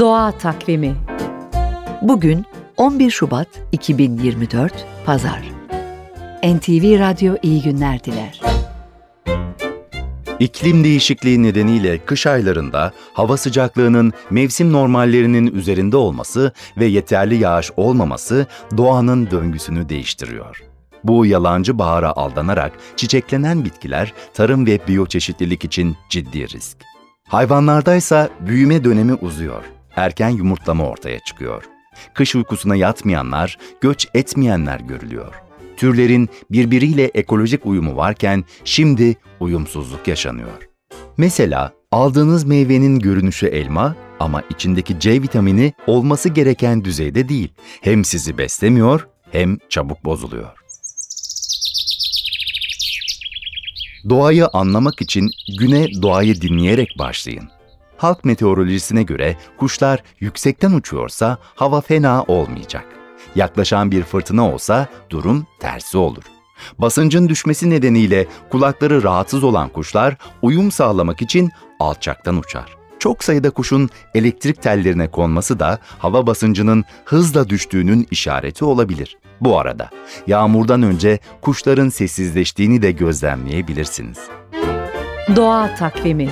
Doğa Takvimi Bugün 11 Şubat 2024 Pazar. NTV Radyo iyi günler diler. İklim değişikliği nedeniyle kış aylarında hava sıcaklığının mevsim normallerinin üzerinde olması ve yeterli yağış olmaması doğanın döngüsünü değiştiriyor. Bu yalancı bahara aldanarak çiçeklenen bitkiler tarım ve biyoçeşitlilik için ciddi risk. Hayvanlardaysa büyüme dönemi uzuyor. Erken yumurtlama ortaya çıkıyor. Kış uykusuna yatmayanlar, göç etmeyenler görülüyor. Türlerin birbiriyle ekolojik uyumu varken şimdi uyumsuzluk yaşanıyor. Mesela aldığınız meyvenin görünüşü elma ama içindeki C vitamini olması gereken düzeyde değil. Hem sizi beslemiyor hem çabuk bozuluyor. Doğayı anlamak için güne doğayı dinleyerek başlayın. Halk meteorolojisine göre kuşlar yüksekten uçuyorsa hava fena olmayacak. Yaklaşan bir fırtına olsa durum tersi olur. Basıncın düşmesi nedeniyle kulakları rahatsız olan kuşlar uyum sağlamak için alçaktan uçar. Çok sayıda kuşun elektrik tellerine konması da hava basıncının hızla düştüğünün işareti olabilir. Bu arada yağmurdan önce kuşların sessizleştiğini de gözlemleyebilirsiniz. Doğa Takvimi